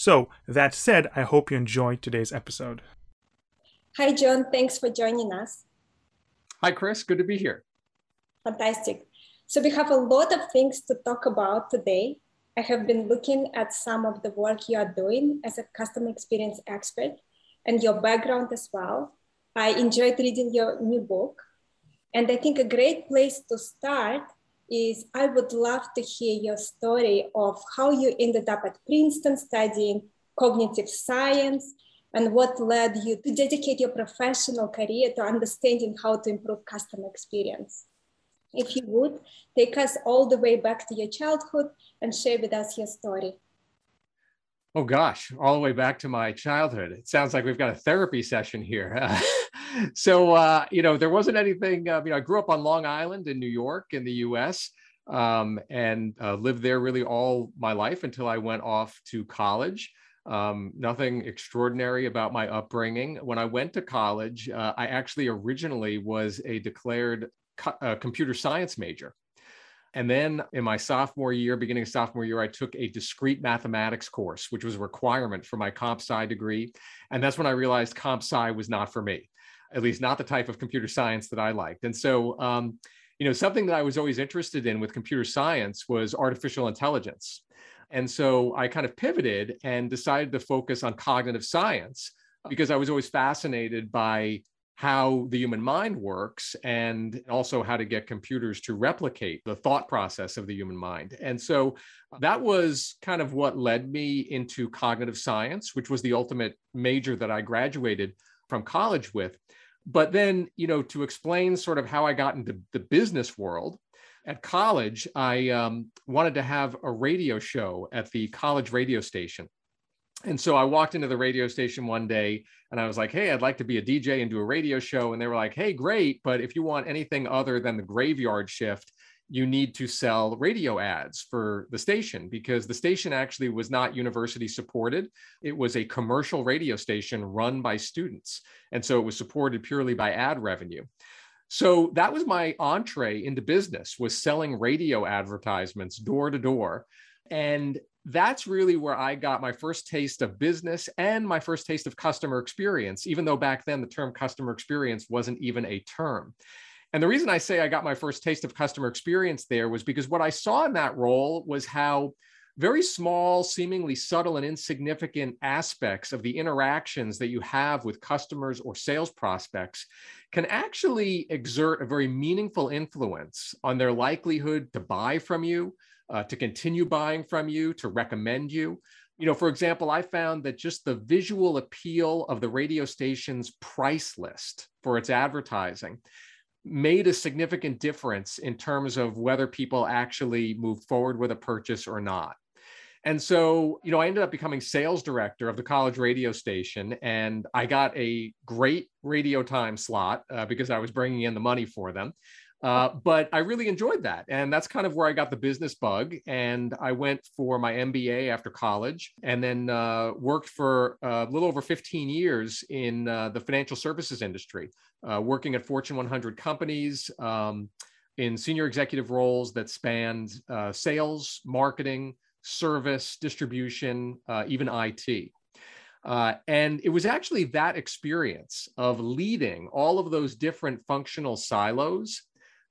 So, that said, I hope you enjoyed today's episode. Hi, Jon. Thanks for joining us. Hi, Chris. Good to be here. Fantastic. So, we have a lot of things to talk about today. I have been looking at some of the work you are doing as a customer experience expert and your background as well. I enjoyed reading your new book. And I think a great place to start is I would love to hear your story of how you ended up at Princeton studying cognitive science and what led you to dedicate your professional career to understanding how to improve customer experience. If you would, take us all the way back to your childhood and share with us your story. Oh gosh, all the way back to my childhood. It sounds like we've got a therapy session here. so, uh, you know, there wasn't anything, uh, you know, I grew up on Long Island in New York in the US um, and uh, lived there really all my life until I went off to college. Um, nothing extraordinary about my upbringing. When I went to college, uh, I actually originally was a declared co- uh, computer science major. And then in my sophomore year, beginning of sophomore year, I took a discrete mathematics course, which was a requirement for my comp sci degree. And that's when I realized comp sci was not for me, at least not the type of computer science that I liked. And so, um, you know, something that I was always interested in with computer science was artificial intelligence. And so I kind of pivoted and decided to focus on cognitive science because I was always fascinated by how the human mind works and also how to get computers to replicate the thought process of the human mind. And so that was kind of what led me into cognitive science, which was the ultimate major that I graduated from college with. But then, you know, to explain sort of how I got into the business world, at college, I um, wanted to have a radio show at the college radio station. And so I walked into the radio station one day and I was like, hey, I'd like to be a DJ and do a radio show. And they were like, hey, great. But if you want anything other than the graveyard shift, you need to sell radio ads for the station because the station actually was not university supported. It was a commercial radio station run by students. And so it was supported purely by ad revenue. So that was my entree into business was selling radio advertisements door to door. And that's really where I got my first taste of business and my first taste of customer experience, even though back then the term customer experience wasn't even a term. And the reason I say I got my first taste of customer experience there was because what I saw in that role was how very small, seemingly subtle and insignificant aspects of the interactions that you have with customers or sales prospects can actually exert a very meaningful influence on their likelihood to buy from you, uh, to continue buying from you, to recommend you. You know, for example, I found that just the visual appeal of the radio station's price list for its advertising made a significant difference in terms of whether people actually moved forward with a purchase or not. And so, you know, I ended up becoming sales director of the college radio station, and I got a great radio time slot uh, because I was bringing in the money for them. Uh, but I really enjoyed that. And that's kind of where I got the business bug. And I went for my MBA after college and then uh, worked for a little over 15 years in uh, the financial services industry, uh, working at Fortune 100 companies um, in senior executive roles that spanned uh, sales, marketing, service, distribution, uh, even IT. Uh, and it was actually that experience of leading all of those different functional silos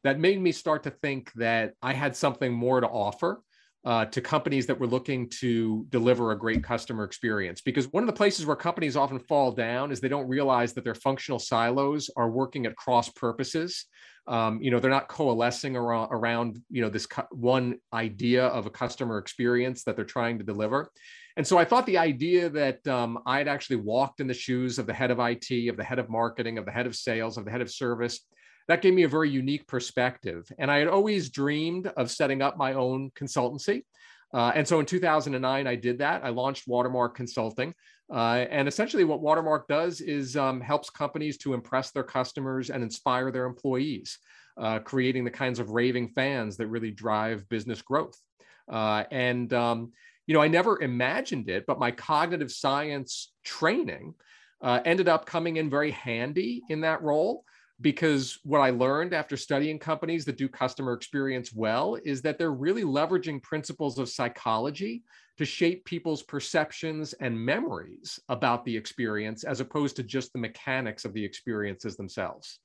that made me start to think that I had something more to offer uh, to companies that were looking to deliver a great customer experience. Because one of the places where companies often fall down is they don't realize that their functional silos are working at cross purposes. Um, you know, they're not coalescing around, around you know, this one idea of a customer experience that they're trying to deliver. And so I thought the idea that um, I'd actually walked in the shoes of the head of IT, of the head of marketing, of the head of sales, of the head of service, that gave me a very unique perspective. And I had always dreamed of setting up my own consultancy. Uh, and so in 2009, I did that. I launched Watermark Consulting. Uh, and essentially, what Watermark does is um, helps companies to impress their customers and inspire their employees, uh, creating the kinds of raving fans that really drive business growth. Uh, and um, you know, I never imagined it, but my cognitive science training uh, ended up coming in very handy in that role because what I learned after studying companies that do customer experience well is that they're really leveraging principles of psychology to shape people's perceptions and memories about the experience as opposed to just the mechanics of the experiences themselves.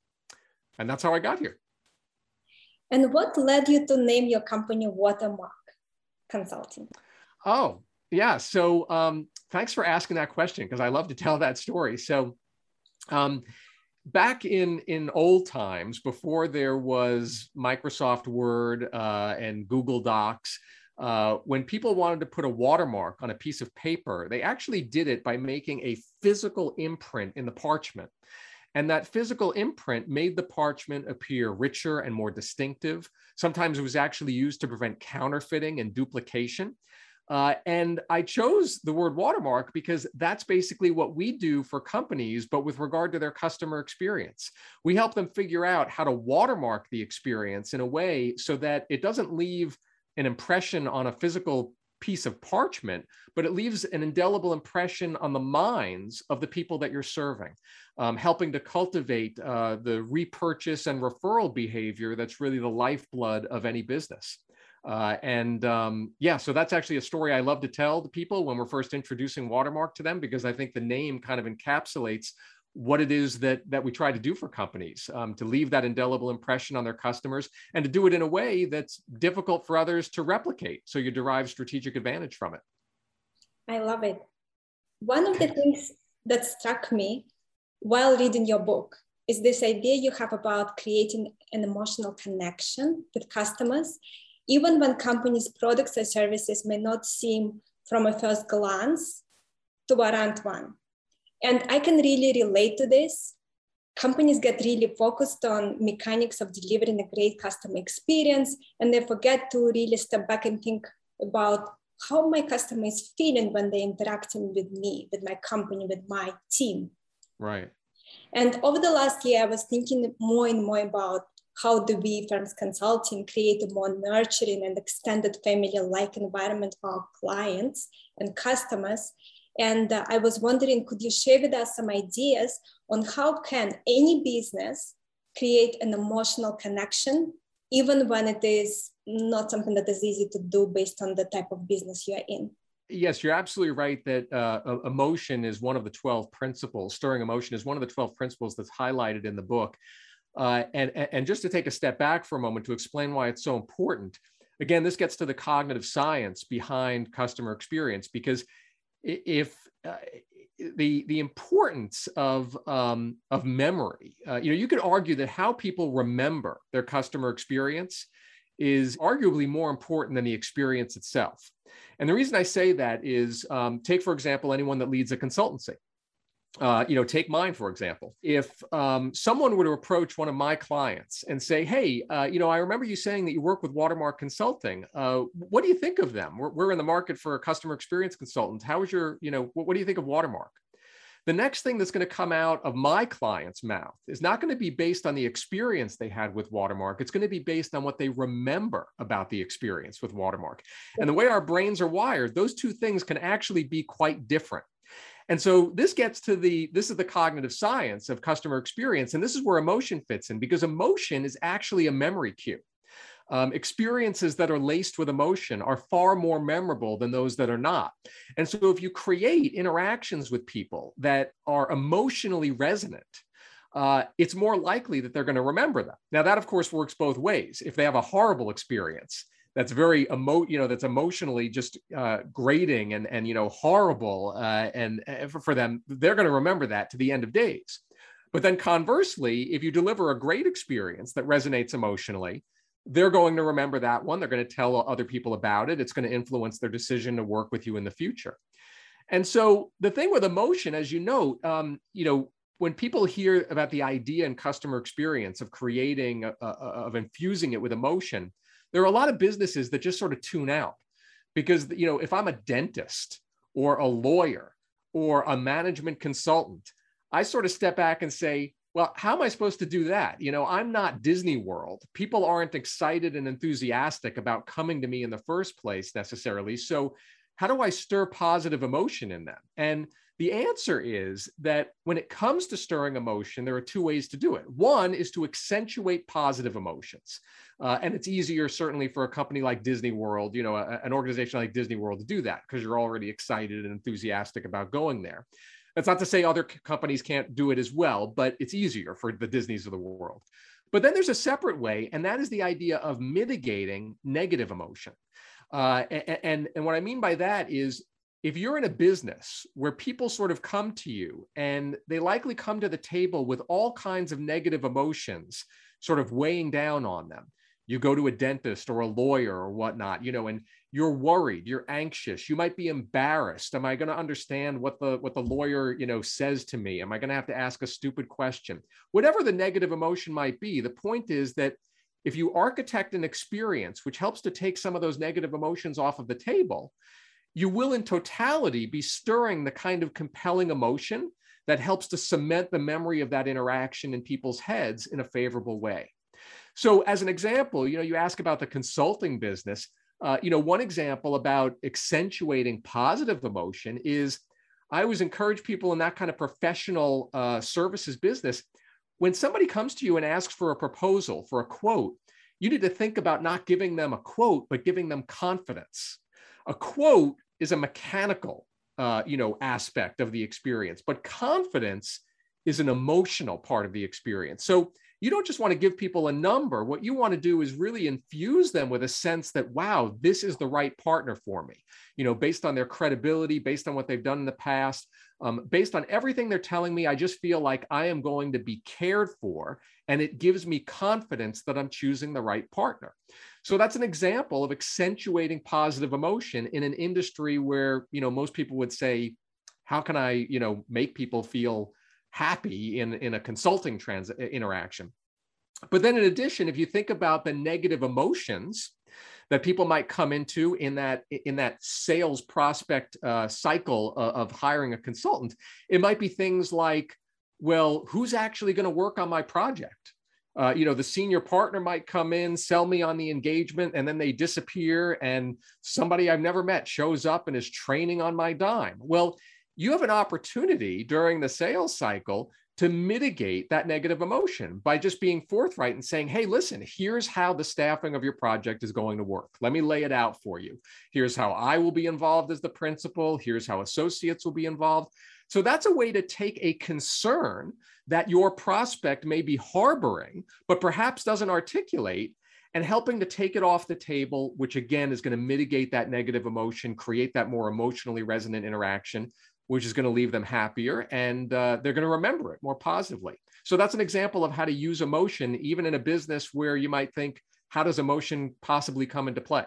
And that's how I got here. And what led you to name your company Watermark Consulting? Oh, yeah. So um, thanks for asking that question because I love to tell that story. So um, back in in old times, before there was Microsoft Word uh, and Google Docs, uh, when people wanted to put a watermark on a piece of paper, they actually did it by making a physical imprint in the parchment. And that physical imprint made the parchment appear richer and more distinctive. Sometimes it was actually used to prevent counterfeiting and duplication. Uh, and I chose the word watermark because that's basically what we do for companies, but with regard to their customer experience. We help them figure out how to watermark the experience in a way so that it doesn't leave an impression on a physical piece of parchment, but it leaves an indelible impression on the minds of the people that you're serving, um, helping to cultivate uh, the repurchase and referral behavior that's really the lifeblood of any business. Uh, and um, yeah, so that's actually a story I love to tell to people when we're first introducing Watermark to them, because I think the name kind of encapsulates what it is that that we try to do for companies um, to leave that indelible impression on their customers and to do it in a way that's difficult for others to replicate so you derive strategic advantage from it. I love it. One of the things that struck me while reading your book is this idea you have about creating an emotional connection with customers even when companies' products or services may not seem from a first glance to warrant one. And I can really relate to this. Companies get really focused on mechanics of delivering a great customer experience, and they forget to really step back and think about how my customer is feeling when they're interacting with me, with my company, with my team. Right. And over the last year, I was thinking more and more about how do we, Firms Consulting, create a more nurturing and extended family-like environment for our clients and customers? And uh, I was wondering, could you share with us some ideas on how can any business create an emotional connection, even when it is not something that is easy to do based on the type of business you're in? Yes, you're absolutely right that uh, emotion is one of the 12 principles. Stirring emotion is one of the 12 principles that's highlighted in the book. Uh, and, and just to take a step back for a moment to explain why it's so important. Again, this gets to the cognitive science behind customer experience because if uh, the the importance of um, of memory, uh, you know, you could argue that how people remember their customer experience is arguably more important than the experience itself. And the reason I say that is, um, take for example anyone that leads a consultancy uh, you know, take mine for example. If um, someone were to approach one of my clients and say, "Hey, uh, you know, I remember you saying that you work with Watermark Consulting. Uh, what do you think of them? We're, we're, in the market for a customer experience consultant. How is your, you know, what, what do you think of Watermark?" The next thing that's going to come out of my client's mouth is not going to be based on the experience they had with Watermark. It's going to be based on what they remember about the experience with Watermark. And the way our brains are wired, those two things can actually be quite different. And so this gets to the this is the cognitive science of customer experience, and this is where emotion fits in because emotion is actually a memory cue. Um, experiences that are laced with emotion are far more memorable than those that are not. And so, if you create interactions with people that are emotionally resonant, uh, it's more likely that they're going to remember them. Now, that of course works both ways. If they have a horrible experience, that's very emo you know that's emotionally just uh, grating and and you know horrible uh, and uh, for them they're going to remember that to the end of days. But then conversely if you deliver a great experience that resonates emotionally they're going to remember that one they're going to tell other people about it it's going to influence their decision to work with you in the future. And so the thing with emotion as you know um, you know when people hear about the idea and customer experience of creating a, a, of infusing it with emotion there are a lot of businesses that just sort of tune out because you know if i'm a dentist or a lawyer or a management consultant, I sort of step back and say, well, how am I supposed to do that? You know, I'm not Disney World. People aren't excited and enthusiastic about coming to me in the first place necessarily. So, how do I stir positive emotion in them? And the answer is that when it comes to stirring emotion, there are two ways to do it. One is to accentuate positive emotions. Uh, and it's easier, certainly, for a company like Disney World, you know, a, an organization like Disney World to do that because you're already excited and enthusiastic about going there. That's not to say other companies can't do it as well, but it's easier for the Disneys of the world. But then there's a separate way, and that is the idea of mitigating negative emotion. Uh, and, and what I mean by that is if you're in a business where people sort of come to you and they likely come to the table with all kinds of negative emotions sort of weighing down on them you go to a dentist or a lawyer or whatnot you know and you're worried you're anxious you might be embarrassed. Am i going to understand what the what the lawyer you know says to me? Am i going to have to ask a stupid question? Whatever the negative emotion might be the point is that if you architect an experience which helps to take some of those negative emotions off of the table you will in totality be stirring the kind of compelling emotion that helps to cement the memory of that interaction in people's heads in a favorable way so as an example you know you ask about the consulting business uh, you know, one example about accentuating positive emotion is I always encourage people in that kind of professional uh, services business. When somebody comes to you and asks for a proposal, for a quote, you need to think about not giving them a quote, but giving them confidence. A quote is a mechanical, uh, you know, aspect of the experience, but confidence is an emotional part of the experience. So you don't just want to give people a number. What you want to do is really infuse them with a sense that, wow, this is the right partner for me, you know, based on their credibility, based on what they've done in the past, um, based on everything they're telling me. I just feel like I am going to be cared for. And it gives me confidence that I'm choosing the right partner. So that's an example of accentuating positive emotion in an industry where, you know, most people would say, how can I, you know, make people feel happy in, in a consulting trans interaction. But then in addition, if you think about the negative emotions that people might come into in that in that sales prospect uh, cycle of, of hiring a consultant, it might be things like, well, who's actually going to work on my project? Uh, you know, the senior partner might come in, sell me on the engagement, and then they disappear, and somebody I've never met shows up and is training on my dime. Well, you have an opportunity during the sales cycle to mitigate that negative emotion by just being forthright and saying, hey, listen, here's how the staffing of your project is going to work. Let me lay it out for you. Here's how I will be involved as the principal. Here's how associates will be involved. So that's a way to take a concern that your prospect may be harboring, but perhaps doesn't articulate. And helping to take it off the table, which again is going to mitigate that negative emotion, create that more emotionally resonant interaction, which is going to leave them happier and uh, they're going to remember it more positively. So that's an example of how to use emotion, even in a business where you might think, how does emotion possibly come into play?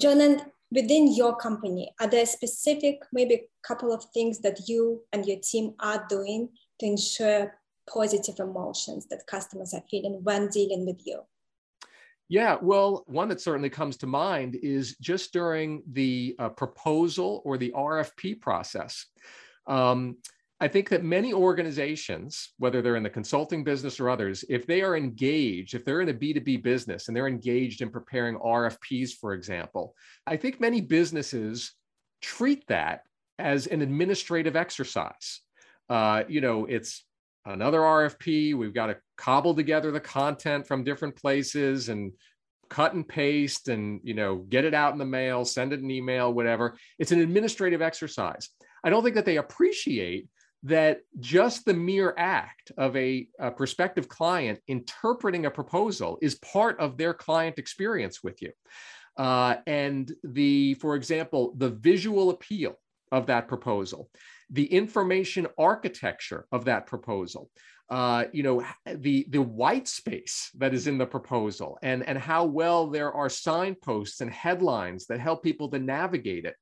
Jon, and within your company, are there specific, maybe a couple of things that you and your team are doing to ensure positive emotions that customers are feeling when dealing with you? Yeah, well, one that certainly comes to mind is just during the uh, proposal or the RFP process. Um, I think that many organizations, whether they're in the consulting business or others, if they are engaged, if they're in a B2B business and they're engaged in preparing RFPs, for example, I think many businesses treat that as an administrative exercise. Uh, you know, it's another RFP. We've got to cobble together the content from different places and cut and paste and you know get it out in the mail, send it an email, whatever. It's an administrative exercise. I don't think that they appreciate that just the mere act of a, a, prospective client interpreting a proposal is part of their client experience with you. Uh, and the, for example, the visual appeal of that proposal, the information architecture of that proposal, uh, you know, the the white space that is in the proposal, and and how well there are signposts and headlines that help people to navigate it.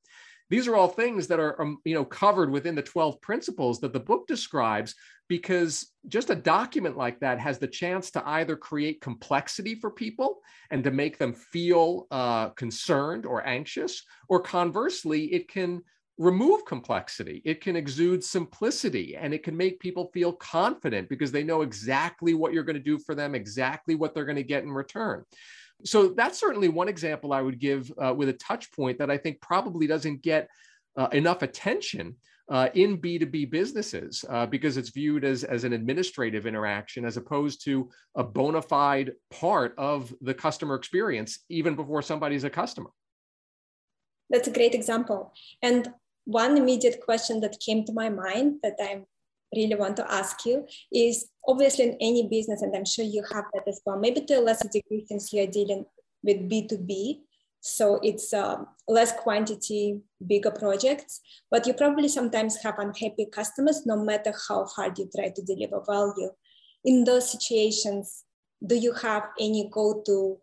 These are all things that are, um, you know, covered within the 12 principles that the book describes, because just a document like that has the chance to either create complexity for people and to make them feel uh, concerned or anxious, or conversely, it can remove complexity. It can exude simplicity and it can make people feel confident because they know exactly what you're going to do for them, exactly what they're going to get in return. So that's certainly one example I would give uh, with a touch point that I think probably doesn't get uh, enough attention uh, in B2B businesses uh, because it's viewed as, as an administrative interaction as opposed to a bona fide part of the customer experience, even before somebody's a customer. That's a great example. And one immediate question that came to my mind that I really want to ask you is obviously in any business, and I'm sure you have that as well, maybe to a lesser degree since you're dealing with B2B. So it's uh, less quantity, bigger projects, but you probably sometimes have unhappy customers no matter how hard you try to deliver value. In those situations, do you have any go-to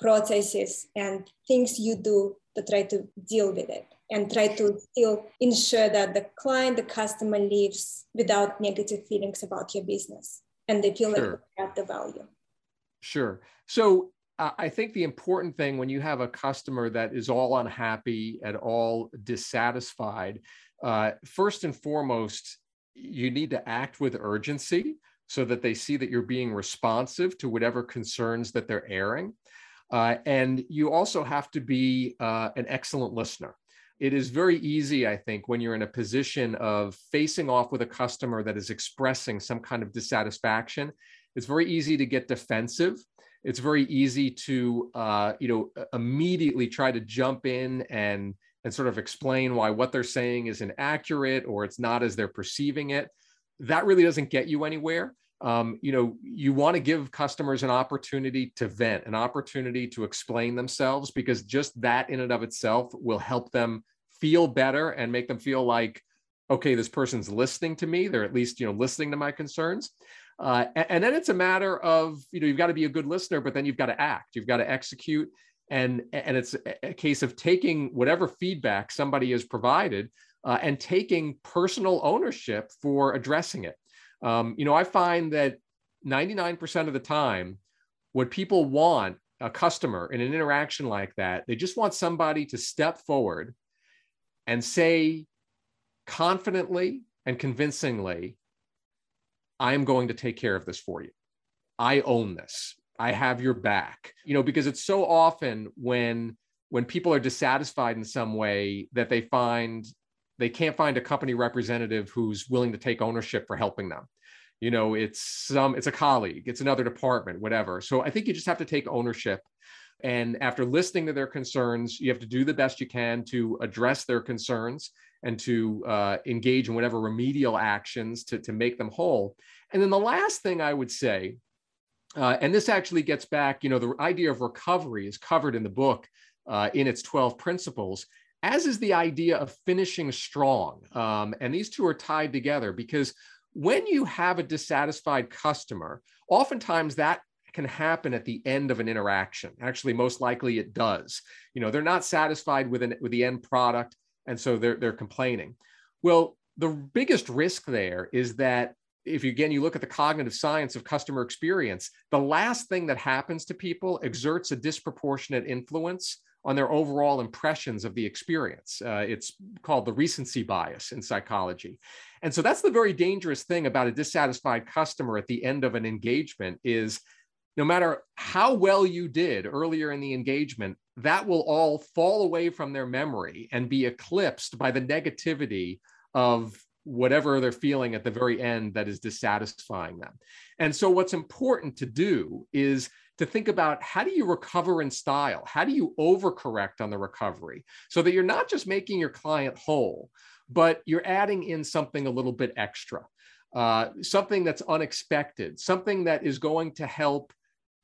processes and things you do to try to deal with it and try to still ensure that the client, the customer leaves without negative feelings about your business and they feel sure. like they have the value. Sure. So uh, I think the important thing when you have a customer that is all unhappy and all dissatisfied, uh, first and foremost, you need to act with urgency so that they see that you're being responsive to whatever concerns that they're airing. Uh, and you also have to be uh, an excellent listener. It is very easy, I think, when you're in a position of facing off with a customer that is expressing some kind of dissatisfaction. It's very easy to get defensive. It's very easy to, uh, you know, immediately try to jump in and and sort of explain why what they're saying is inaccurate or it's not as they're perceiving it. That really doesn't get you anywhere um, you know you want to give customers an opportunity to vent an opportunity to explain themselves because just that in and of itself will help them feel better and make them feel like okay this person's listening to me. They're at least you know listening to my concerns. Uh, and, and then it's a matter of you know you've got to be a good listener but then you've got to act. You've got to execute. And and it's a case of taking whatever feedback somebody has provided uh, and taking personal ownership for addressing it um, you know, I find that 99% of the time, what people want a customer in an interaction like that, they just want somebody to step forward and say confidently and convincingly, I'm going to take care of this for you. I own this. I have your back. You know, because it's so often when when people are dissatisfied in some way that they find they can't find a company representative who's willing to take ownership for helping them you know it's some it's a colleague it's another department whatever. So i think you just have to take ownership. And after listening to their concerns you have to do the best you can to address their concerns and to uh, engage in whatever remedial actions to, to make them whole. And then the last thing i would say uh, and this actually gets back you know the idea of recovery is covered in the book uh, in its 12 principles as is the idea of finishing strong. Um, and these two are tied together because when you have a dissatisfied customer, oftentimes that can happen at the end of an interaction. Actually, most likely it does. You know, they're not satisfied with an, with the end product, and so they're they're complaining. Well, the biggest risk there is that if you again you look at the cognitive science of customer experience, the last thing that happens to people exerts a disproportionate influence on their overall impressions of the experience. Uh, it's called the recency bias in psychology. And so that's the very dangerous thing about a dissatisfied customer at the end of an engagement is no matter how well you did earlier in the engagement, that will all fall away from their memory and be eclipsed by the negativity of whatever they're feeling at the very end that is dissatisfying them. And so, what's important to do is to think about how do you recover in style? How do you overcorrect on the recovery so that you're not just making your client whole, but you're adding in something a little bit extra, uh, something that's unexpected, something that is going to help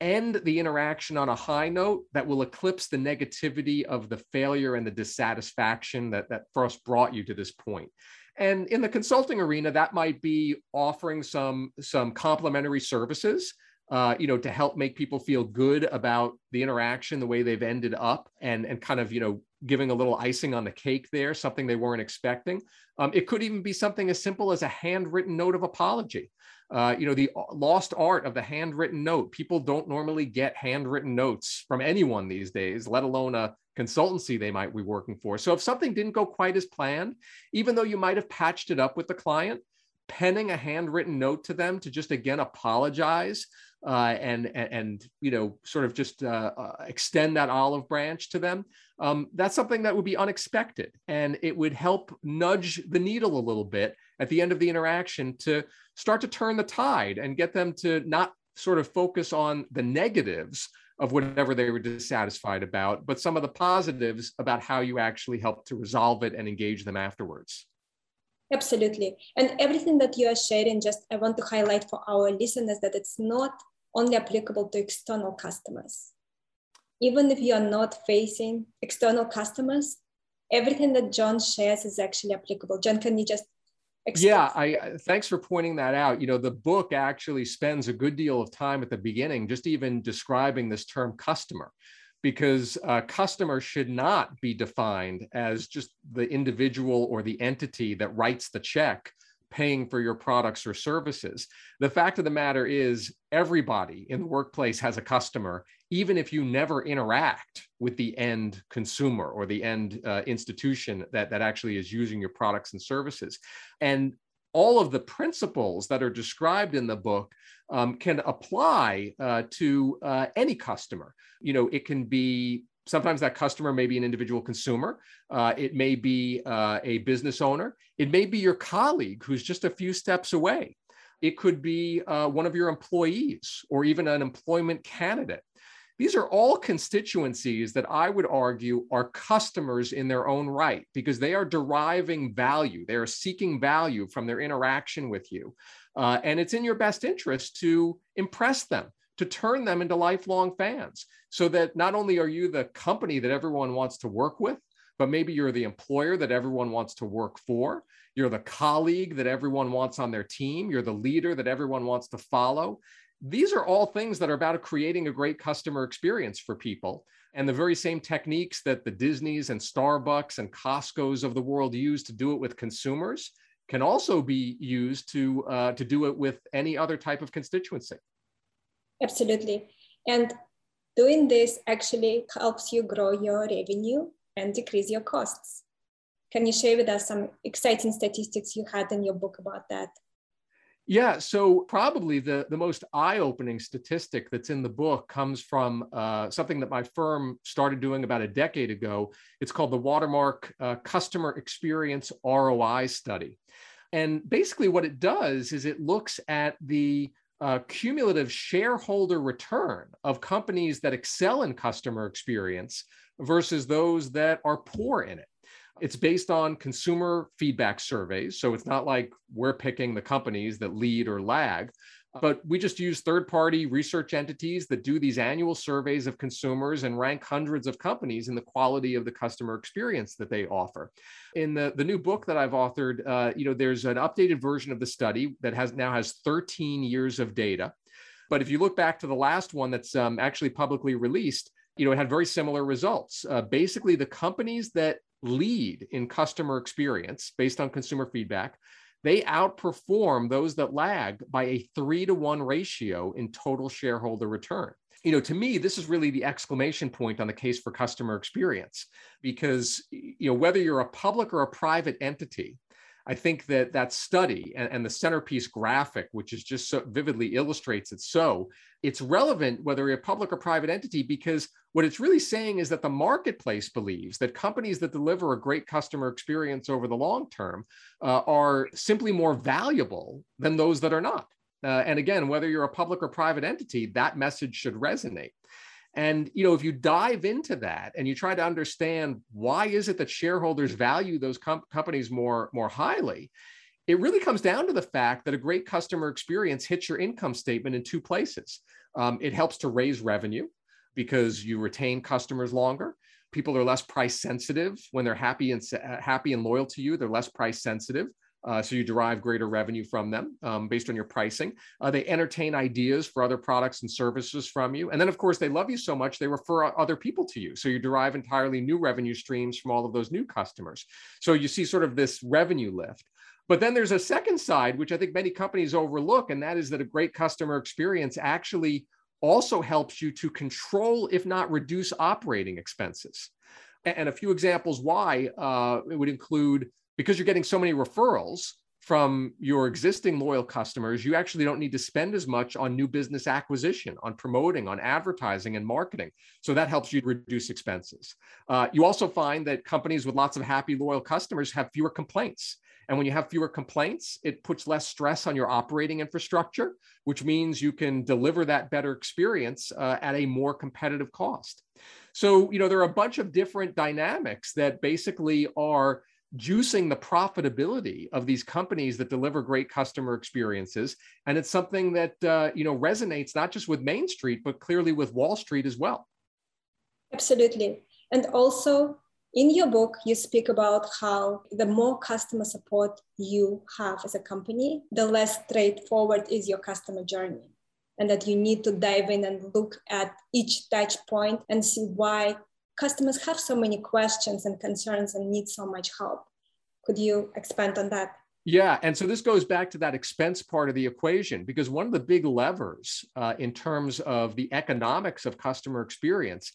end the interaction on a high note that will eclipse the negativity of the failure and the dissatisfaction that, that first brought you to this point. And in the consulting arena, that might be offering some, some complimentary services uh, you know, to help make people feel good about the interaction, the way they've ended up, and and kind of you know giving a little icing on the cake there, something they weren't expecting. Um, it could even be something as simple as a handwritten note of apology. Uh, you know, the lost art of the handwritten note. People don't normally get handwritten notes from anyone these days, let alone a, consultancy they might be working for. So if something didn't go quite as planned, even though you might have patched it up with the client, penning a handwritten note to them to just again apologize uh, and, and, and you know sort of just uh, uh, extend that olive branch to them um, that's something that would be unexpected. And it would help nudge the needle a little bit at the end of the interaction to start to turn the tide and get them to not sort of focus on the negatives of whatever they were dissatisfied about but some of the positives about how you actually help to resolve it and engage them afterwards Absolutely. And everything that you are sharing, just I want to highlight for our listeners that it's not only applicable to external customers. Even if you are not facing external customers, everything that Jon shares is actually applicable. Jon, can you just yeah i thanks for pointing that out you know the book actually spends a good deal of time at the beginning just even describing this term customer because a customer should not be defined as just the individual or the entity that writes the check paying for your products or services. The fact of the matter is, everybody in the workplace has a customer, even if you never interact with the end consumer or the end uh, institution that, that actually is using your products and services. And all of the principles that are described in the book um, can apply uh, to uh, any customer. You know, it can be sometimes that customer may be an individual consumer, uh, it may be uh, a business owner, it may be your colleague who's just a few steps away. It could be uh, one of your employees or even an employment candidate. These are all constituencies that I would argue are customers in their own right because they are deriving value. They are seeking value from their interaction with you. Uh, and it's in your best interest to impress them, to turn them into lifelong fans so that not only are you the company that everyone wants to work with, but maybe you're the employer that everyone wants to work for. You're the colleague that everyone wants on their team. You're the leader that everyone wants to follow these are all things that are about creating a great customer experience for people. And the very same techniques that the Disneys and Starbucks and Costco's of the world use to do it with consumers can also be used to, uh, to do it with any other type of constituency. Absolutely. And doing this actually helps you grow your revenue and decrease your costs. Can you share with us some exciting statistics you had in your book about that? Yeah, so probably the, the most eye opening statistic that's in the book comes from uh, something that my firm started doing about a decade ago. It's called the Watermark uh, Customer Experience ROI Study. And basically, what it does is it looks at the uh, cumulative shareholder return of companies that excel in customer experience versus those that are poor in it. It's based on consumer feedback surveys. So it's not like we're picking the companies that lead or lag, but we just use third party research entities that do these annual surveys of consumers and rank hundreds of companies in the quality of the customer experience that they offer. In the, the new book that I've authored, uh, you know, there's an updated version of the study that has now has 13 years of data. But if you look back to the last one that's um, actually publicly released, you know, it had very similar results. Uh, basically, the companies that lead in customer experience based on consumer feedback, they outperform those that lag by a three to one ratio in total shareholder return. You know, to me, this is really the exclamation point on the case for customer experience because, you know, whether you're a public or a private entity, I think that that study and, and, the centerpiece graphic, which is just so vividly illustrates it so, it's relevant whether you're a public or private entity because what it's really saying is that the marketplace believes that companies that deliver a great customer experience over the long term uh, are simply more valuable than those that are not. Uh, and again, whether you're a public or private entity, that message should resonate. And you know, if you dive into that and you try to understand why is it that shareholders value those com- companies more more highly, it really comes down to the fact that a great customer experience hits your income statement in two places. Um, it helps to raise revenue because you retain customers longer. People are less price sensitive when they're happy and happy and loyal to you. They're less price sensitive. Uh, so you derive greater revenue from them um, based on your pricing. Uh, they entertain ideas for other products and services from you. And then, of course, they love you so much, they refer other people to you. So you derive entirely new revenue streams from all of those new customers. So you see sort of this revenue lift. But then there's a second side, which I think many companies overlook, and that is that a great customer experience actually also helps you to control, if not reduce, operating expenses. And a few examples why uh, it would include because you're getting so many referrals from your existing loyal customers, you actually don't need to spend as much on new business acquisition, on promoting, on advertising and marketing. So that helps you reduce expenses. Uh, you also find that companies with lots of happy, loyal customers have fewer complaints. And when you have fewer complaints, it puts less stress on your operating infrastructure, which means you can deliver that better experience uh, at a more competitive cost. So, you know, there are a bunch of different dynamics that basically are juicing the profitability of these companies that deliver great customer experiences. And it's something that uh, you know resonates not just with main street but clearly with wall street as well. Absolutely. And also in your book you speak about how the more customer support you have as a company the less straightforward is your customer journey. And that you need to dive in and look at each touch point and see why customers have so many questions and concerns and need so much help. Could you expand on that? Yeah, and so this goes back to that expense part of the equation because one of the big levers uh, in terms of the economics of customer experience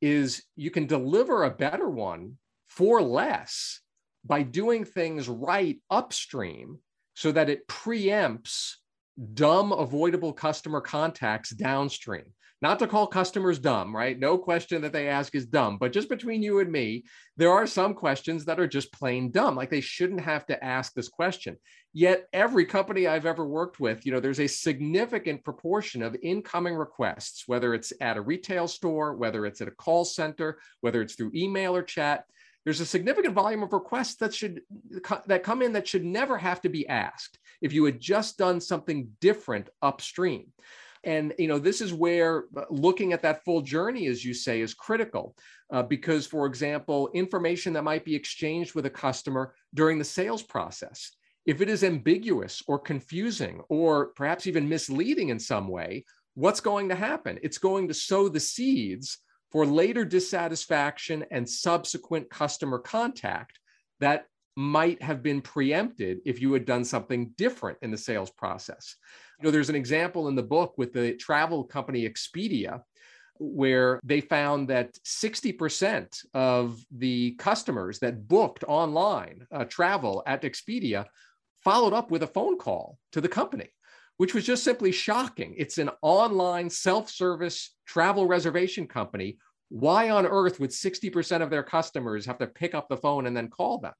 is you can deliver a better one for less by doing things right upstream so that it preempts dumb avoidable customer contacts downstream not to call customers dumb, right? No question that they ask is dumb, but just between you and me, there are some questions that are just plain dumb. Like they shouldn't have to ask this question. Yet every company I've ever worked with, you know, there's a significant proportion of incoming requests, whether it's at a retail store, whether it's at a call center, whether it's through email or chat. There's a significant volume of requests that should that come in that should never have to be asked if you had just done something different upstream and you know this is where uh, looking at that full journey as you say is critical uh, because for example information that might be exchanged with a customer during the sales process if it is ambiguous or confusing or perhaps even misleading in some way what's going to happen? It's going to sow the seeds for later dissatisfaction and subsequent customer contact that might have been preempted if you had done something different in the sales process. You know, there's an example in the book with the travel company Expedia, where they found that 60% of the customers that booked online uh, travel at Expedia followed up with a phone call to the company, which was just simply shocking. It's an online self service travel reservation company. Why on earth would 60% of their customers have to pick up the phone and then call them?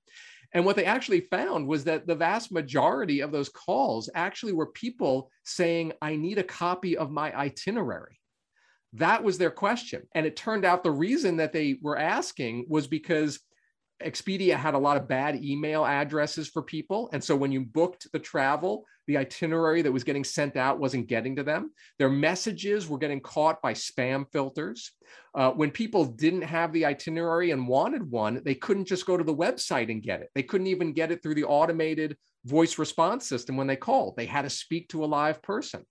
And what they actually found was that the vast majority of those calls actually were people saying, I need a copy of my itinerary. That was their question. And it turned out the reason that they were asking was because Expedia had a lot of bad email addresses for people. And so when you booked the travel, the itinerary that was getting sent out wasn't getting to them. Their messages were getting caught by spam filters. Uh, when people didn't have the itinerary and wanted one, they couldn't just go to the website and get it. They couldn't even get it through the automated voice response system when they called. They had to speak to a live person.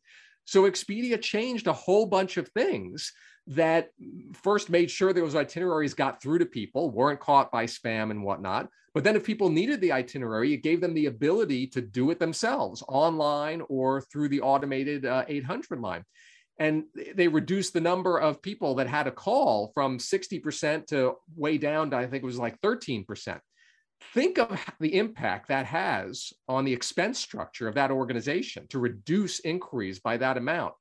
So Expedia changed a whole bunch of things that first made sure those itineraries got through to people, weren't caught by spam and whatnot. But then, if people needed the itinerary, it gave them the ability to do it themselves online or through the automated uh, 800 line. And they reduced the number of people that had a call from 60% to way down to, I think it was like 13%. Think of the impact that has on the expense structure of that organization to reduce inquiries by that amount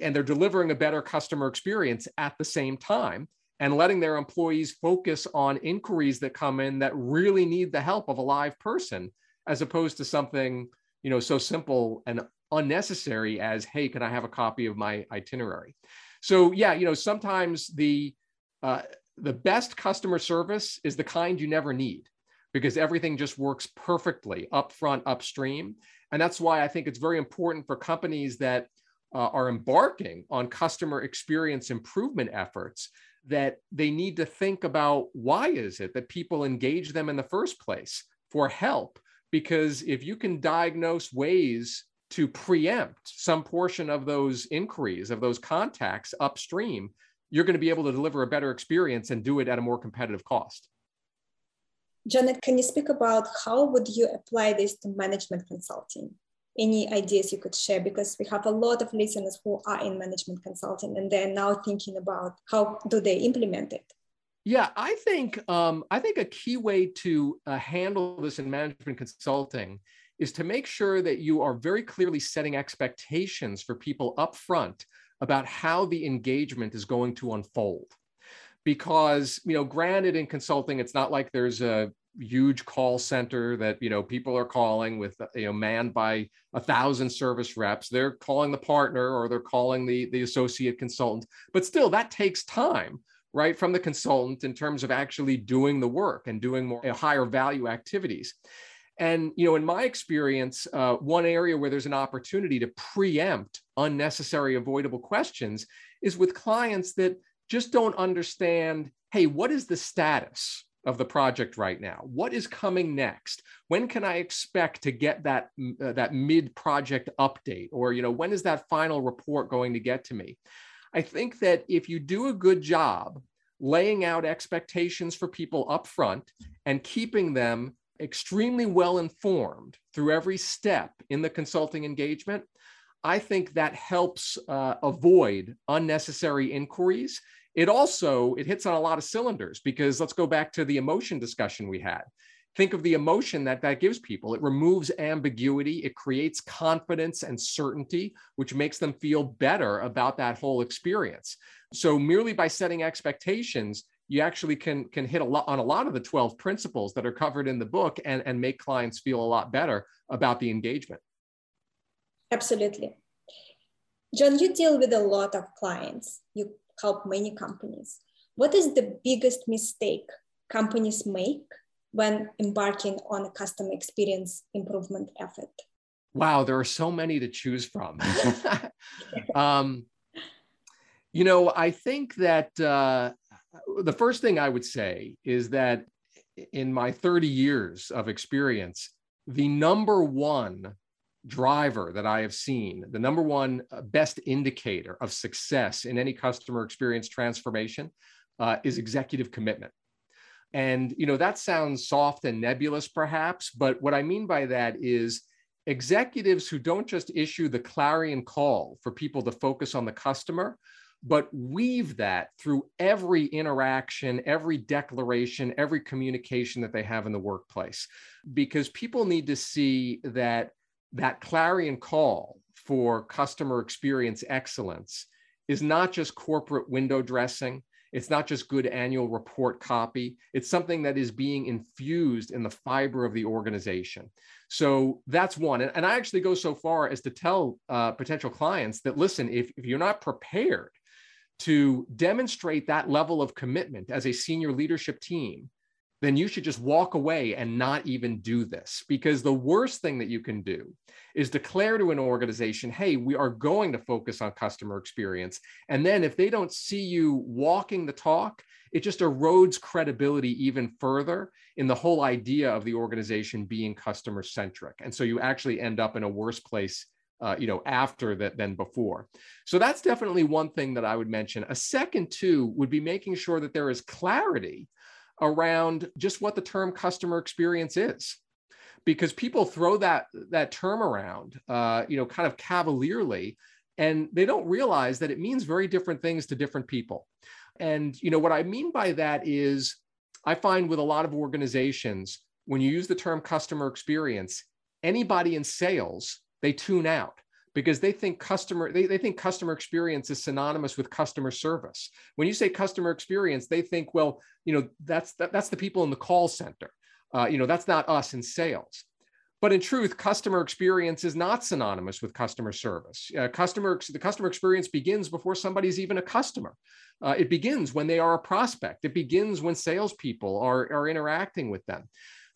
and they're delivering a better customer experience at the same time and letting their employees focus on inquiries that come in that really need the help of a live person as opposed to something you know so simple and unnecessary as hey can i have a copy of my itinerary? So yeah you know sometimes the uh, the best customer service is the kind you never need because everything just works perfectly upfront upstream. And that's why i think it's very important for companies that uh, are embarking on customer experience improvement efforts that they need to think about why is it that people engage them in the first place for help? Because if you can diagnose ways to preempt some portion of those inquiries of those contacts upstream you're going to be able to deliver a better experience and do it at a more competitive cost. Janet can you speak about how would you apply this to management consulting any ideas you could share because we have a lot of listeners who are in management consulting and they're now thinking about how do they implement it Yeah, I think um, I think a key way to uh, handle this in management consulting is to make sure that you are very clearly setting expectations for people up front about how the engagement is going to unfold. Because, you know, granted in consulting, it's not like there's a huge call center that you know people are calling with you know manned by a thousand service reps. They're calling the partner or they're calling the the associate consultant. But still that takes time right from the consultant in terms of actually doing the work and doing more higher value activities. And you know in my experience uh, one area where there's an opportunity to preempt unnecessary avoidable questions is with clients that just don't understand hey what is the status of the project right now? What is coming next? When can i expect to get that uh, that mid project update? Or you know when is that final report going to get to me? I think that if you do a good job laying out expectations for people up front and keeping them extremely well informed through every step in the consulting engagement, I think that helps uh, avoid unnecessary inquiries. It also it hits on a lot of cylinders because let's go back to the emotion discussion we had think of the emotion that that gives people. It removes ambiguity, it creates confidence and certainty, which makes them feel better about that whole experience. So merely by setting expectations, you actually can can hit a lot on a lot of the 12 principles that are covered in the book and, and make clients feel a lot better about the engagement. Absolutely. Jon, you deal with a lot of clients. You help many companies. What is the biggest mistake companies make when embarking on a customer experience improvement effort? Wow, there are so many to choose from. um, you know, I think that uh, the first thing I would say is that in my 30 years of experience, the number one driver that I have seen, the number one uh, best indicator of success in any customer experience transformation uh, is executive commitment. And you know that sounds soft and nebulous, perhaps, but what I mean by that is executives who don't just issue the clarion call for people to focus on the customer, but weave that through every interaction, every declaration, every communication that they have in the workplace. Because people need to see that that clarion call for customer experience excellence is not just corporate window dressing. It's not just good annual report copy. It's something that is being infused in the fiber of the organization. So that's one. And, and I actually go so far as to tell uh, potential clients that listen, if, if you're not prepared to demonstrate that level of commitment as a senior leadership team, then you should just walk away and not even do this. Because the worst thing that you can do is declare to an organization, hey, we are going to focus on customer experience. And then if they don't see you walking the talk, it just erodes credibility even further in the whole idea of the organization being customer centric. And so you actually end up in a worse place. Uh, you know, after that than before. So that's definitely one thing that I would mention. A second, too, would be making sure that there is clarity around just what the term customer experience is. Because people throw that that term around uh, you know kind of cavalierly and they don't realize that it means very different things to different people. And you know what i mean by that is i find with a lot of organizations when you use the term customer experience anybody in sales they tune out because they think customer they, they think customer experience is synonymous with customer service. When you say customer experience they think well you know that's that, that's the people in the call center. Uh, you know that's not us in sales. But in truth customer experience is not synonymous with customer service. Uh, customer the customer experience begins before somebody's even a customer. Uh, it begins when they are a prospect. It begins when salespeople are, are interacting with them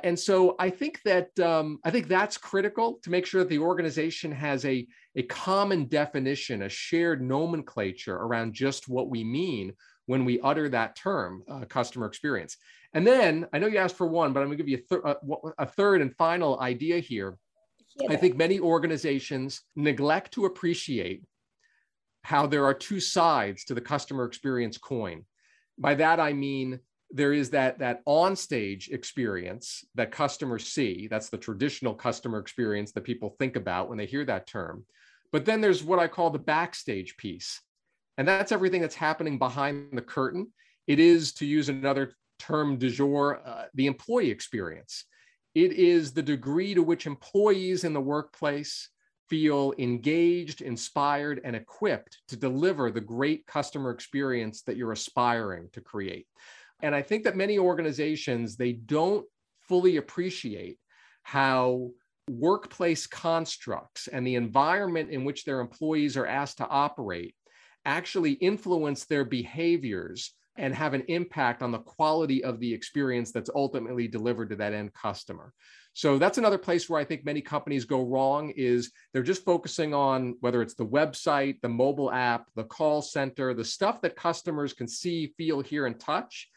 and so I think that um, I think that's critical to make sure that the organization has a, a common definition, a shared nomenclature around just what we mean when we utter that term, uh, customer experience. And then I know you asked for one, but I'm going to give you a, thir- a, uh, a third and final idea here. I think many organizations neglect to appreciate how there are two sides to the customer experience coin. By that I mean there is that that on-stage experience that customers see that's the traditional customer experience that people think about when they hear that term but then there's what i call the backstage piece and that's everything that's happening behind the curtain It is, to use another term du jour, uh, the employee experience. It is the degree to which employees in the workplace feel engaged, inspired, and equipped to deliver the great customer experience that you're aspiring to create. And I think that many organizations, they don't fully appreciate how workplace constructs and the environment in which their employees are asked to operate actually influence their behaviors and have an impact on the quality of the experience that's ultimately delivered to that end customer. So that's another place where I think many companies go wrong is they're just focusing on whether it's the website, the mobile app, the call center, the stuff that customers can see, feel, hear and touch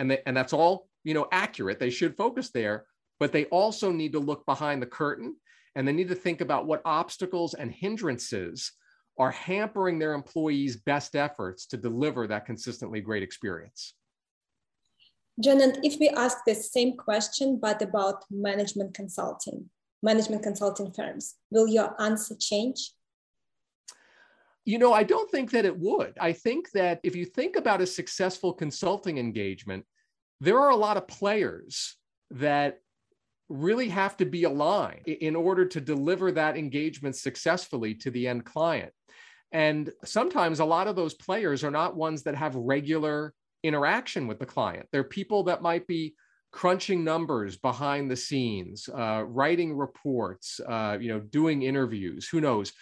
and they, and that's all, you know, accurate. They should focus there, but they also need to look behind the curtain and they need to think about what obstacles and hindrances are hampering their employees' best efforts to deliver that consistently great experience. Jon, and if we ask the same question, but about management consulting, management consulting firms, will your answer change? You know, I don't think that it would. I think that if you think about a successful consulting engagement, there are a lot of players that really have to be aligned in order to deliver that engagement successfully to the end client. And sometimes a lot of those players are not ones that have regular interaction with the client. They're people that might be crunching numbers behind the scenes, uh, writing reports, uh, you know, doing interviews, who knows.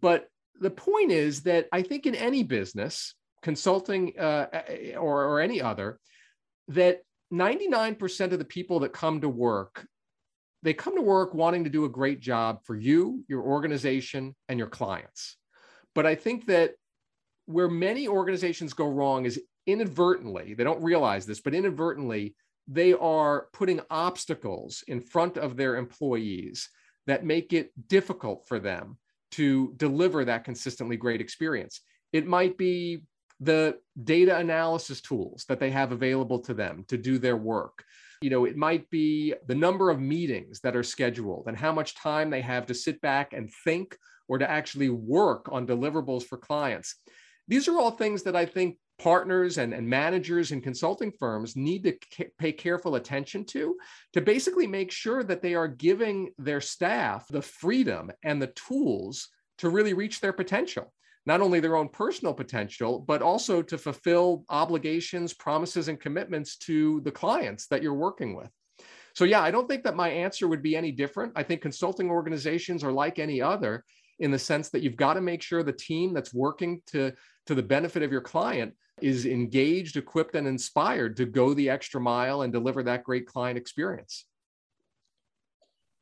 But the point is that I think in any business, consulting uh, or, or any other, that 99% of the people that come to work they come to work wanting to do a great job for you, your organization, and your clients. But I think that where many organizations go wrong is inadvertently, they don't realize this, but inadvertently, they are putting obstacles in front of their employees that make it difficult for them to deliver that consistently great experience. It might be the data analysis tools that they have available to them to do their work. You know, it might be the number of meetings that are scheduled and how much time they have to sit back and think or to actually work on deliverables for clients. These are all things that I think partners and, and managers and consulting firms need to pay careful attention to to basically make sure that they are giving their staff the freedom and the tools to really reach their potential not only their own personal potential, but also to fulfill obligations, promises, and commitments to the clients that you're working with. So, yeah, I don't think that my answer would be any different. I think consulting organizations are like any other in the sense that you've got to make sure the team that's working to, to the benefit of your client is engaged, equipped, and inspired to go the extra mile and deliver that great client experience.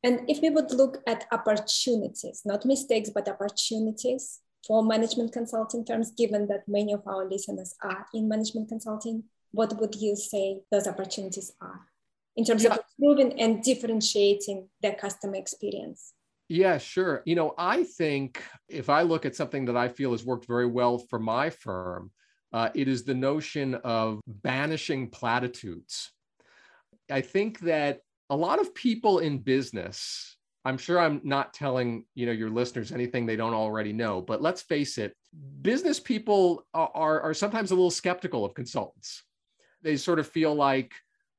And if we would look at opportunities, not mistakes, but opportunities for management consulting firms, given that many of our listeners are in management consulting, what would you say those opportunities are in terms yeah. of improving and differentiating their customer experience? Yeah, sure. You know, I think if I look at something that I feel has worked very well for my firm, uh, it is the notion of banishing platitudes. I think that a lot of people in business I'm sure I'm not telling you know your listeners anything they don't already know, but let's face it, business people are, are sometimes a little skeptical of consultants. They sort of feel like,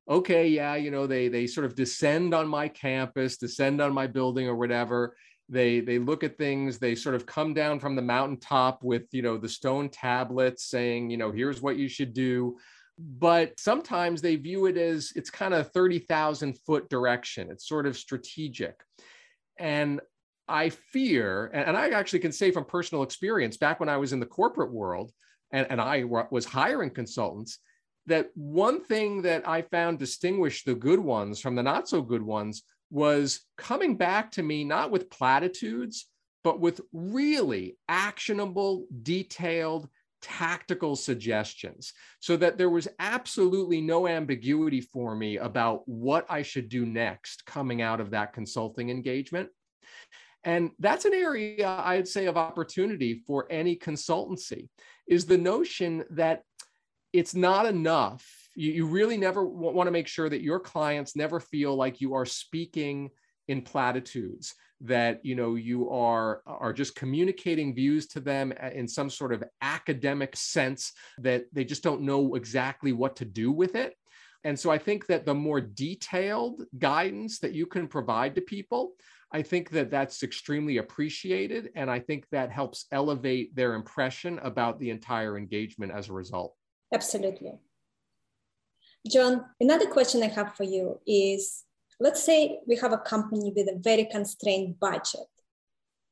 okay, yeah, you know, they they sort of descend on my campus, descend on my building or whatever. They they look at things, they sort of come down from the mountaintop with you know the stone tablets saying, you know, here's what you should do but sometimes they view it as it's kind of 30,000 foot direction. It's sort of strategic. And I fear, and I actually can say from personal experience, back when I was in the corporate world and, and I was hiring consultants, that one thing that I found distinguished the good ones from the not so good ones was coming back to me not with platitudes, but with really actionable, detailed, tactical suggestions so that there was absolutely no ambiguity for me about what I should do next coming out of that consulting engagement. And that's an area I'd say of opportunity for any consultancy is the notion that it's not enough. You, you really never want to make sure that your clients never feel like you are speaking in platitudes that you know you are are just communicating views to them uh, in some sort of academic sense that they just don't know exactly what to do with it. And so i think that the more detailed guidance that you can provide to people i think that that's extremely appreciated and i think that helps elevate their impression about the entire engagement as a result. Absolutely. Jon another question i have for you is let's say we have a company with a very constrained budget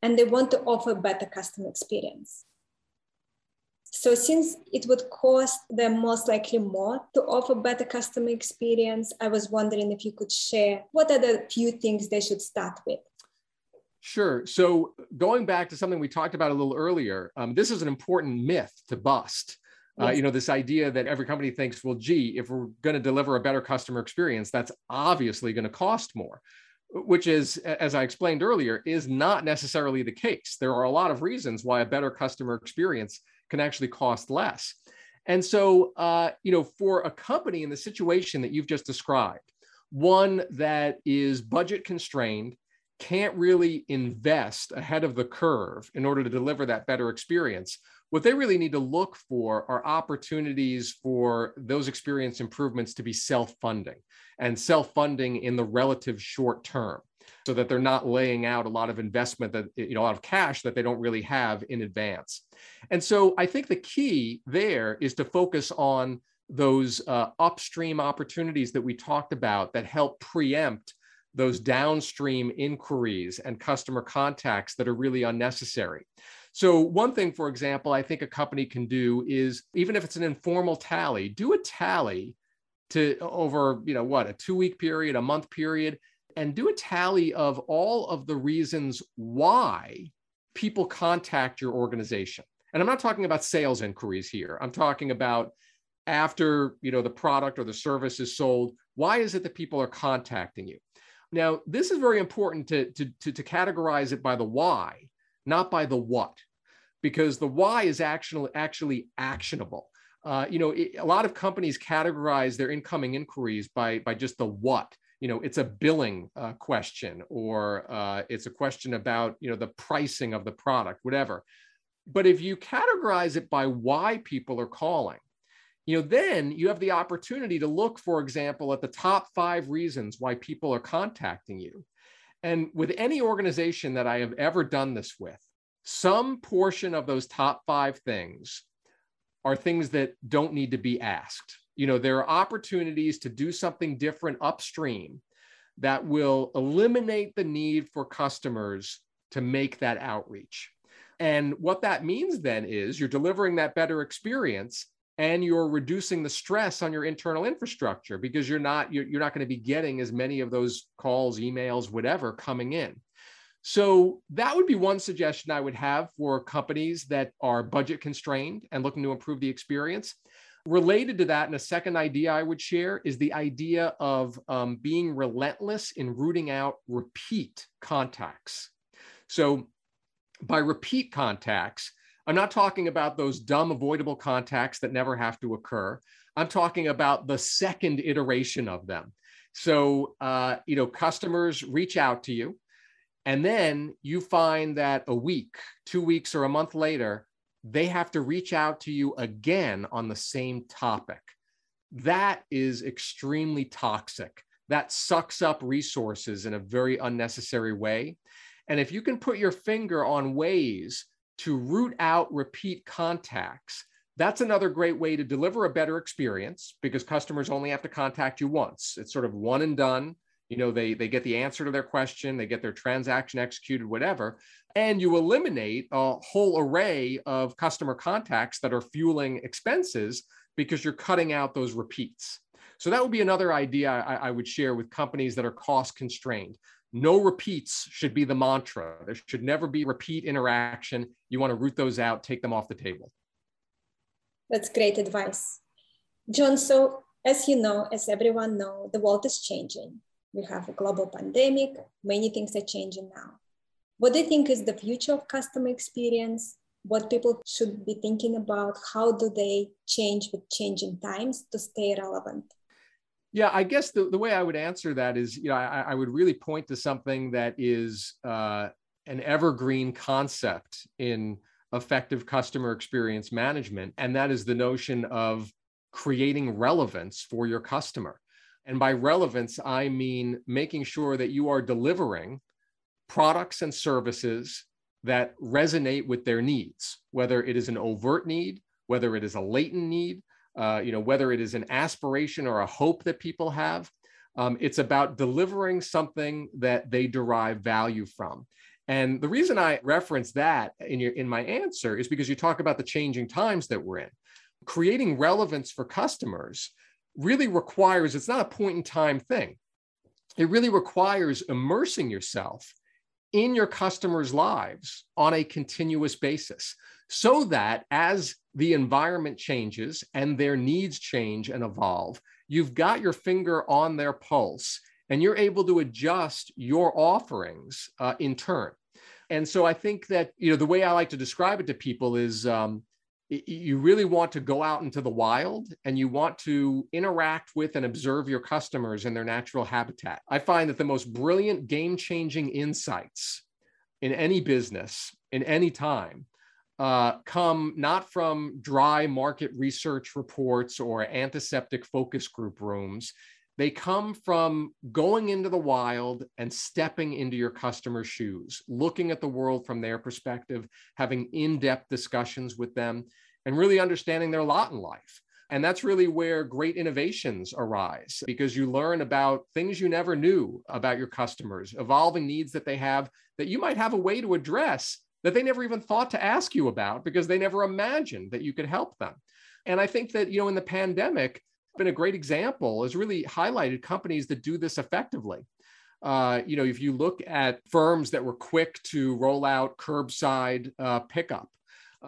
and they want to offer better customer experience. So since it would cost them most likely more to offer better customer experience, I was wondering if you could share what are the few things they should start with? Sure. So going back to something we talked about a little earlier, um, this is an important myth to bust. Uh, you know, this idea that every company thinks, well, gee, if we're going to deliver a better customer experience, that's obviously going to cost more, which is, as I explained earlier, is not necessarily the case. There are a lot of reasons why a better customer experience can actually cost less. And so, uh, you know, for a company in the situation that you've just described, one that is budget constrained, can't really invest ahead of the curve in order to deliver that better experience what they really need to look for are opportunities for those experience improvements to be self-funding and self-funding in the relative short term so that they're not laying out a lot of investment that you know a lot of cash that they don't really have in advance. And so i think the key there is to focus on those uh, upstream opportunities that we talked about that help preempt those downstream inquiries and customer contacts that are really unnecessary so, one thing, for example, I think a company can do is even if it's an informal tally, do a tally to over, you know, what, a two week period, a month period, and do a tally of all of the reasons why people contact your organization. And I'm not talking about sales inquiries here. I'm talking about after you know the product or the service is sold why is it that people are contacting you now this is very important to, to, to, to categorize it by the why not by the what, because the why is actually actually actionable. Uh, you know, it, a lot of companies categorize their incoming inquiries by by just the what. You know, it's a billing uh, question, or uh, it's a question about you know the pricing of the product, whatever. But if you categorize it by why people are calling, you know, then you have the opportunity to look, for example, at the top five reasons why people are contacting you. And with any organization that I have ever done this with, some portion of those top five things are things that don't need to be asked. You know, there are opportunities to do something different upstream that will eliminate the need for customers to make that outreach. And what that means then is you're delivering that better experience and you're reducing the stress on your internal infrastructure because you're not you're, you're not going to be getting as many of those calls emails whatever coming in. So that would be one suggestion i would have for companies that are budget constrained and looking to improve the experience. Related to that and a second idea i would share is the idea of um, being relentless in rooting out repeat contacts. So by repeat contacts I'm not talking about those dumb avoidable contacts that never have to occur. I'm talking about the second iteration of them. So, uh, you know, customers reach out to you, and then you find that a week, two weeks, or a month later, they have to reach out to you again on the same topic. That is extremely toxic. That sucks up resources in a very unnecessary way. And if you can put your finger on ways to root out repeat contacts. That's another great way to deliver a better experience because customers only have to contact you once. It's sort of one and done. You know, they, they get the answer to their question, they get their transaction executed, whatever. And you eliminate a whole array of customer contacts that are fueling expenses because you're cutting out those repeats. So that would be another idea I, I would share with companies that are cost constrained no repeats should be the mantra. There should never be repeat interaction. You want to root those out, take them off the table. That's great advice. Jon, so as you know, as everyone know, the world is changing. We have a global pandemic, many things are changing now. What do you think is the future of customer experience? What people should be thinking about? How do they change with changing times to stay relevant? Yeah, I guess the, the way I would answer that is, you know, I, I would really point to something that is uh, an evergreen concept in effective customer experience management, and that is the notion of creating relevance for your customer. And by relevance, I mean making sure that you are delivering products and services that resonate with their needs, whether it is an overt need, whether it is a latent need, uh, you know, whether it is an aspiration or a hope that people have. Um, it's about delivering something that they derive value from. And the reason I reference that in your in my answer is because you talk about the changing times that we're in. Creating relevance for customers really requires it's not a point in time thing. It really requires immersing yourself in your customers' lives on a continuous basis so that as the environment changes and their needs change and evolve, you've got your finger on their pulse and you're able to adjust your offerings uh, in turn. And so I think that, you know, the way I like to describe it to people is um, you really want to go out into the wild and you want to interact with and observe your customers in their natural habitat. I find that the most brilliant game changing insights in any business, in any time, uh, come not from dry market research reports or antiseptic focus group rooms. They come from going into the wild and stepping into your customer's shoes, looking at the world from their perspective, having in depth discussions with them, and really understanding their lot in life. And that's really where great innovations arise because you learn about things you never knew about your customers, evolving needs that they have that you might have a way to address that they never even thought to ask you about because they never imagined that you could help them. And I think that, you know, in the pandemic, been a great example has really highlighted companies that do this effectively. Uh, you know, if you look at firms that were quick to roll out curbside uh, pickup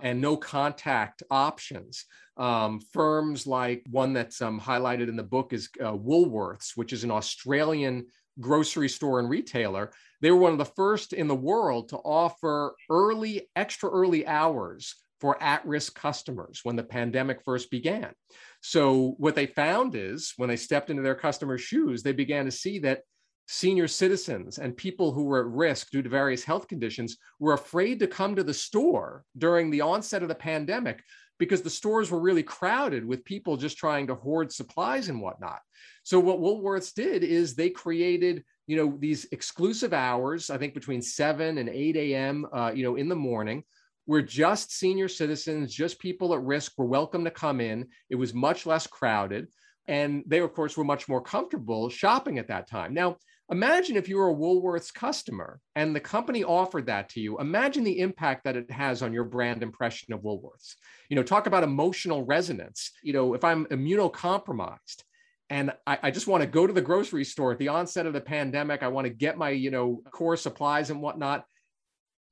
and no contact options, um, firms like one that's um, highlighted in the book is uh, Woolworths, which is an Australian grocery store and retailer. They were one of the first in the world to offer early, extra early hours for at risk customers when the pandemic first began. So, what they found is when they stepped into their customers' shoes, they began to see that senior citizens and people who were at risk due to various health conditions were afraid to come to the store during the onset of the pandemic because the stores were really crowded with people just trying to hoard supplies and whatnot. So what Woolworths did is they created, you know, these exclusive hours, I think between 7 and 8 a.m., uh, you know, in the morning, where just senior citizens, just people at risk were welcome to come in. It was much less crowded. And they, of course, were much more comfortable shopping at that time. Now, imagine if you were a Woolworths customer and the company offered that to you. Imagine the impact that it has on your brand impression of Woolworths. You know, talk about emotional resonance. You know, if I'm immunocompromised and I, I just want to go to the grocery store at the onset of the pandemic, I want to get my, you know, core supplies and whatnot.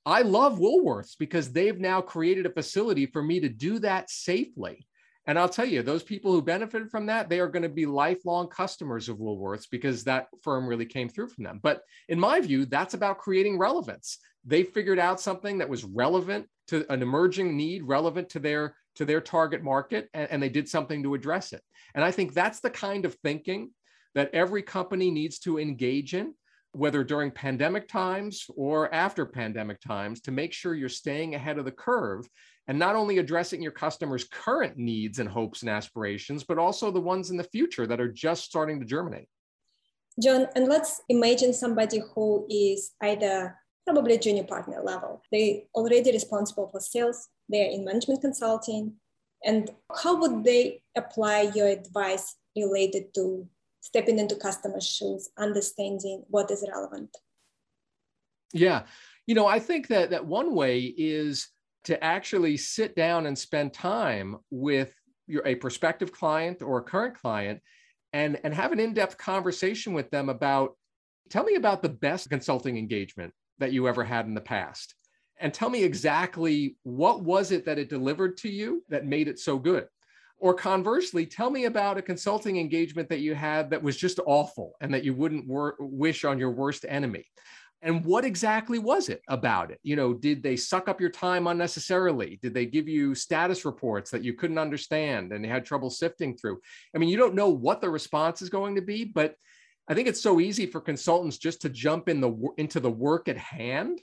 I love Woolworths because they've now created a facility for me to do that safely. And I'll tell you, those people who benefited from that, they are going to be lifelong customers of Woolworths because that firm really came through from them. But in my view, that's about creating relevance. They figured out something that was relevant to an emerging need, relevant to their to their target market, and, and they did something to address it. And I think that's the kind of thinking that every company needs to engage in whether during pandemic times or after pandemic times, to make sure you're staying ahead of the curve and not only addressing your customers' current needs and hopes and aspirations, but also the ones in the future that are just starting to germinate. Jon, and let's imagine somebody who is either probably junior partner level. They already responsible for sales, they're in management consulting. And how would they apply your advice related to stepping into customer shoes, understanding what is relevant? Yeah. You know, I think that that one way is to actually sit down and spend time with your a prospective client or a current client and and have an in-depth conversation with them about tell me about the best consulting engagement that you ever had in the past. And tell me exactly what was it that it delivered to you that made it so good? Or conversely, tell me about a consulting engagement that you had that was just awful and that you wouldn't wor- wish on your worst enemy. and what exactly was it about it? You know did they suck up your time unnecessarily? Did they give you status reports that you couldn't understand and had trouble sifting through? I mean you don't know what the response is going to be but i think it's so easy for consultants just to jump in the into the work at hand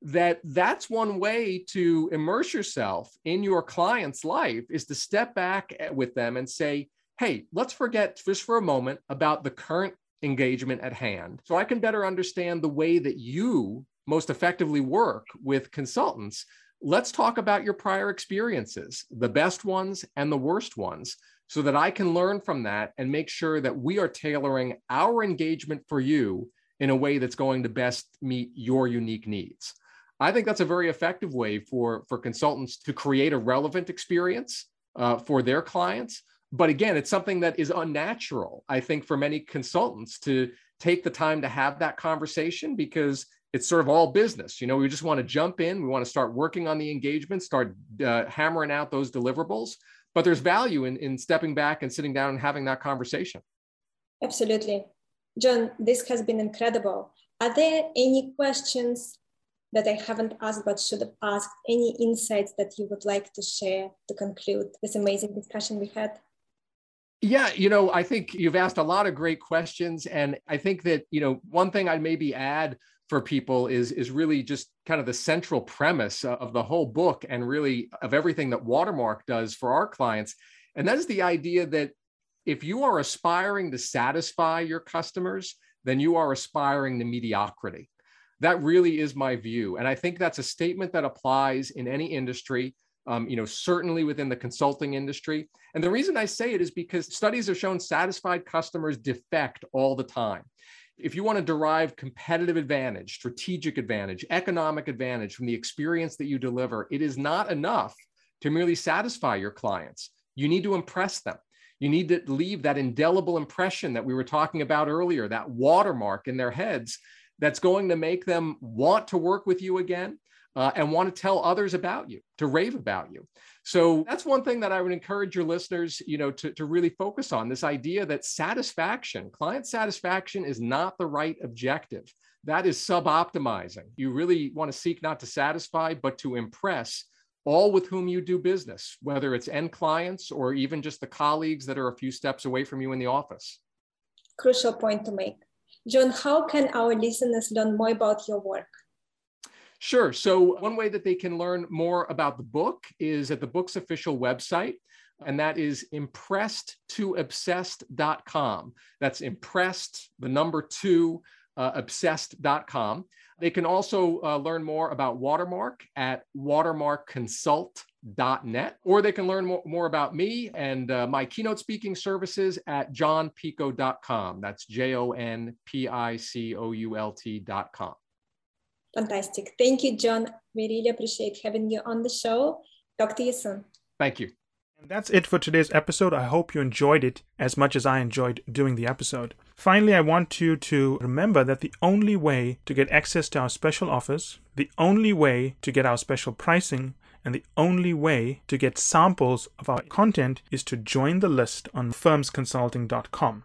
that that's one way to immerse yourself in your client's life is to step back eh, with them and say hey let's forget just for a moment about the current engagement at hand so I can better understand the way that you most effectively work with consultants. Let's talk about your prior experiences, the best ones and the worst ones, so that I can learn from that and make sure that we are tailoring our engagement for you in a way that's going to best meet your unique needs. I think that's a very effective way for, for consultants to create a relevant experience uh, for their clients, but again, it's something that is unnatural, I think, for many consultants to take the time to have that conversation because it's sort of all business. You know, we just want to jump in, we want to start working on the engagement, start uh, hammering out those deliverables. But there's value in, in stepping back and sitting down and having that conversation. Absolutely. Jon, this has been incredible. Are there any questions that I haven't asked but should have asked? Any insights that you would like to share to conclude this amazing discussion we had? Yeah, you know, I think you've asked a lot of great questions. And I think that, you know, one thing I'd maybe add for people is is really just kind of the central premise of the whole book and really of everything that Watermark does for our clients. And that is the idea that if you are aspiring to satisfy your customers, then you are aspiring to mediocrity. That really is my view. And I think that's a statement that applies in any industry um, you know, certainly within the consulting industry. And the reason I say it is because studies have shown satisfied customers defect all the time. If you want to derive competitive advantage, strategic advantage, economic advantage from the experience that you deliver, it is not enough to merely satisfy your clients. You need to impress them. You need to leave that indelible impression that we were talking about earlier, that watermark in their heads that's going to make them want to work with you again uh, and want to tell others about you, to rave about you. So that's one thing that I would encourage your listeners, you know, to, to really focus on this idea that satisfaction, client satisfaction is not the right objective. That is sub-optimizing. You really want to seek not to satisfy, but to impress all with whom you do business, whether it's end clients or even just the colleagues that are a few steps away from you in the office. Crucial point to make. Jon, how can our listeners learn more about your work? Sure. So, one way that they can learn more about the book is at the book's official website, and that is impressed2obsessed.com. That's impressed, the number two, uh, obsessed.com. They can also uh, learn more about Watermark at watermarkconsult.net, or they can learn more, more about me and uh, my keynote speaking services at jonpicoult.com. That's J O N P I C O U L T.com. Fantastic. Thank you, Jon. We really appreciate having you on the show. Talk to you soon. Thank you. And that's it for today's episode. I hope you enjoyed it as much as I enjoyed doing the episode. Finally, I want you to remember that the only way to get access to our special offers, the only way to get our special pricing, and the only way to get samples of our content is to join the list on firmsconsulting.com.